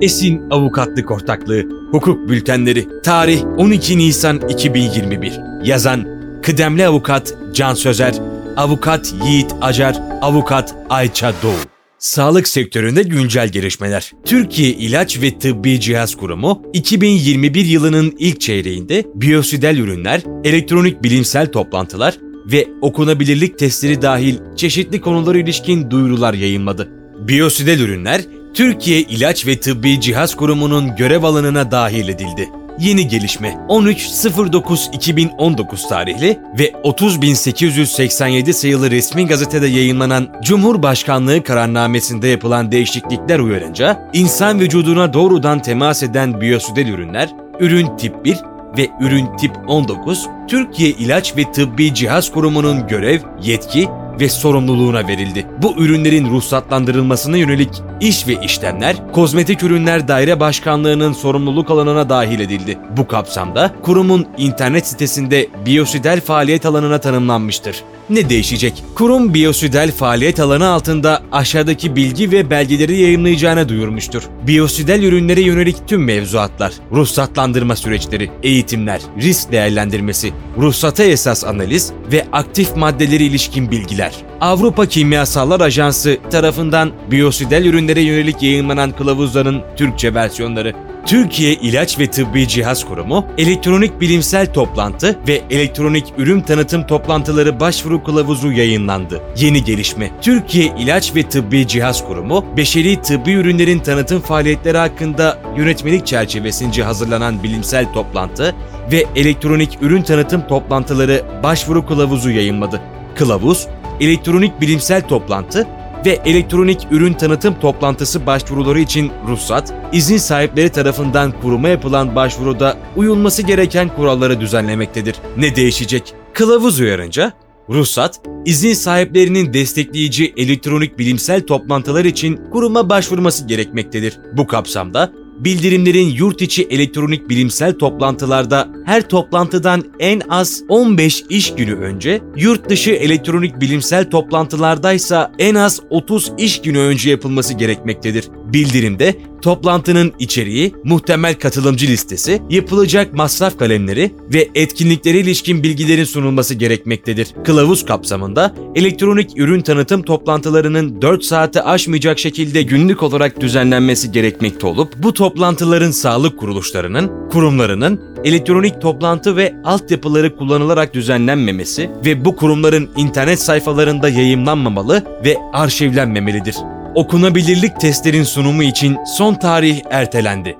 Esin Avukatlık Ortaklığı Hukuk Bültenleri Tarih 12 Nisan 2021 Yazan Kıdemli Avukat Can Sözer Avukat Yiğit Acar Avukat Ayça Doğu Sağlık sektöründe güncel gelişmeler. Türkiye İlaç ve Tıbbi Cihaz Kurumu 2021 yılının ilk çeyreğinde biyosidel ürünler, elektronik bilimsel toplantılar ve okunabilirlik testleri dahil çeşitli konulara ilişkin duyurular yayınladı. Biyosidel ürünler Türkiye İlaç ve Tıbbi Cihaz Kurumu'nun görev alanına dahil edildi. Yeni gelişme 13.09.2019 tarihli ve 30.887 sayılı resmi gazetede yayınlanan Cumhurbaşkanlığı kararnamesinde yapılan değişiklikler uyarınca insan vücuduna doğrudan temas eden biyosidel ürünler, ürün tip 1 ve ürün tip 19 Türkiye İlaç ve Tıbbi Cihaz Kurumu'nun görev, yetki ve sorumluluğuna verildi. Bu ürünlerin ruhsatlandırılmasına yönelik iş ve işlemler Kozmetik Ürünler Daire Başkanlığı'nın sorumluluk alanına dahil edildi. Bu kapsamda kurumun internet sitesinde biyosidel faaliyet alanına tanımlanmıştır. Ne değişecek? Kurum biyosidel faaliyet alanı altında aşağıdaki bilgi ve belgeleri yayınlayacağını duyurmuştur. Biyosidel ürünlere yönelik tüm mevzuatlar, ruhsatlandırma süreçleri, eğitimler, risk değerlendirmesi, ruhsata esas analiz ve aktif maddeleri ilişkin bilgiler. Avrupa Kimyasallar Ajansı tarafından biyosidel ürünlere yönelik yayınlanan kılavuzların Türkçe versiyonları Türkiye İlaç ve Tıbbi Cihaz Kurumu, elektronik bilimsel toplantı ve elektronik ürün tanıtım toplantıları başvuru kılavuzu yayınlandı. Yeni gelişme, Türkiye İlaç ve Tıbbi Cihaz Kurumu, beşeri tıbbi ürünlerin tanıtım faaliyetleri hakkında yönetmelik çerçevesince hazırlanan bilimsel toplantı ve elektronik ürün tanıtım toplantıları başvuru kılavuzu yayınladı. Kılavuz, elektronik bilimsel toplantı ve elektronik ürün tanıtım toplantısı başvuruları için ruhsat, izin sahipleri tarafından kuruma yapılan başvuruda uyulması gereken kuralları düzenlemektedir. Ne değişecek? Kılavuz uyarınca Ruhsat, izin sahiplerinin destekleyici elektronik bilimsel toplantılar için kuruma başvurması gerekmektedir. Bu kapsamda bildirimlerin yurt içi elektronik bilimsel toplantılarda her toplantıdan en az 15 iş günü önce, yurt dışı elektronik bilimsel toplantılardaysa en az 30 iş günü önce yapılması gerekmektedir. Bildirimde toplantının içeriği, muhtemel katılımcı listesi, yapılacak masraf kalemleri ve etkinliklere ilişkin bilgilerin sunulması gerekmektedir. Kılavuz kapsamında elektronik ürün tanıtım toplantılarının 4 saati aşmayacak şekilde günlük olarak düzenlenmesi gerekmekte olup bu toplantıların sağlık kuruluşlarının, kurumlarının elektronik toplantı ve altyapıları kullanılarak düzenlenmemesi ve bu kurumların internet sayfalarında yayımlanmamalı ve arşivlenmemelidir okunabilirlik testlerin sunumu için son tarih ertelendi.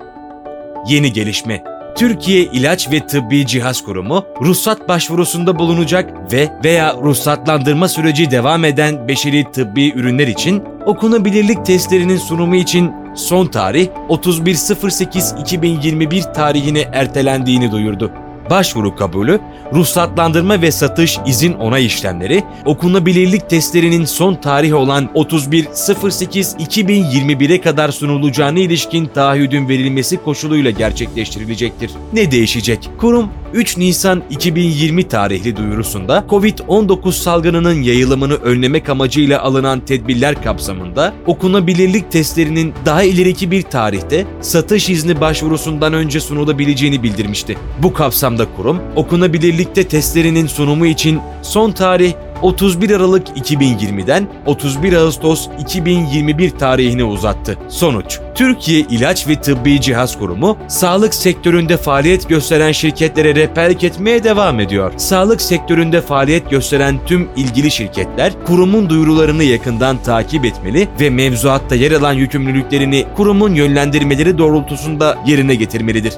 Yeni gelişme Türkiye İlaç ve Tıbbi Cihaz Kurumu ruhsat başvurusunda bulunacak ve veya ruhsatlandırma süreci devam eden beşeri tıbbi ürünler için okunabilirlik testlerinin sunumu için son tarih 31.08.2021 tarihine ertelendiğini duyurdu başvuru kabulü, ruhsatlandırma ve satış izin onay işlemleri, okunabilirlik testlerinin son tarihi olan 31.08.2021'e kadar sunulacağına ilişkin taahhüdün verilmesi koşuluyla gerçekleştirilecektir. Ne değişecek? Kurum 3 Nisan 2020 tarihli duyurusunda COVID-19 salgınının yayılımını önlemek amacıyla alınan tedbirler kapsamında okunabilirlik testlerinin daha ileriki bir tarihte satış izni başvurusundan önce sunulabileceğini bildirmişti. Bu kapsamda kurum okunabilirlikte testlerinin sunumu için son tarih 31 Aralık 2020'den 31 Ağustos 2021 tarihine uzattı. Sonuç Türkiye İlaç ve Tıbbi Cihaz Kurumu, sağlık sektöründe faaliyet gösteren şirketlere rehberlik etmeye devam ediyor. Sağlık sektöründe faaliyet gösteren tüm ilgili şirketler, kurumun duyurularını yakından takip etmeli ve mevzuatta yer alan yükümlülüklerini kurumun yönlendirmeleri doğrultusunda yerine getirmelidir.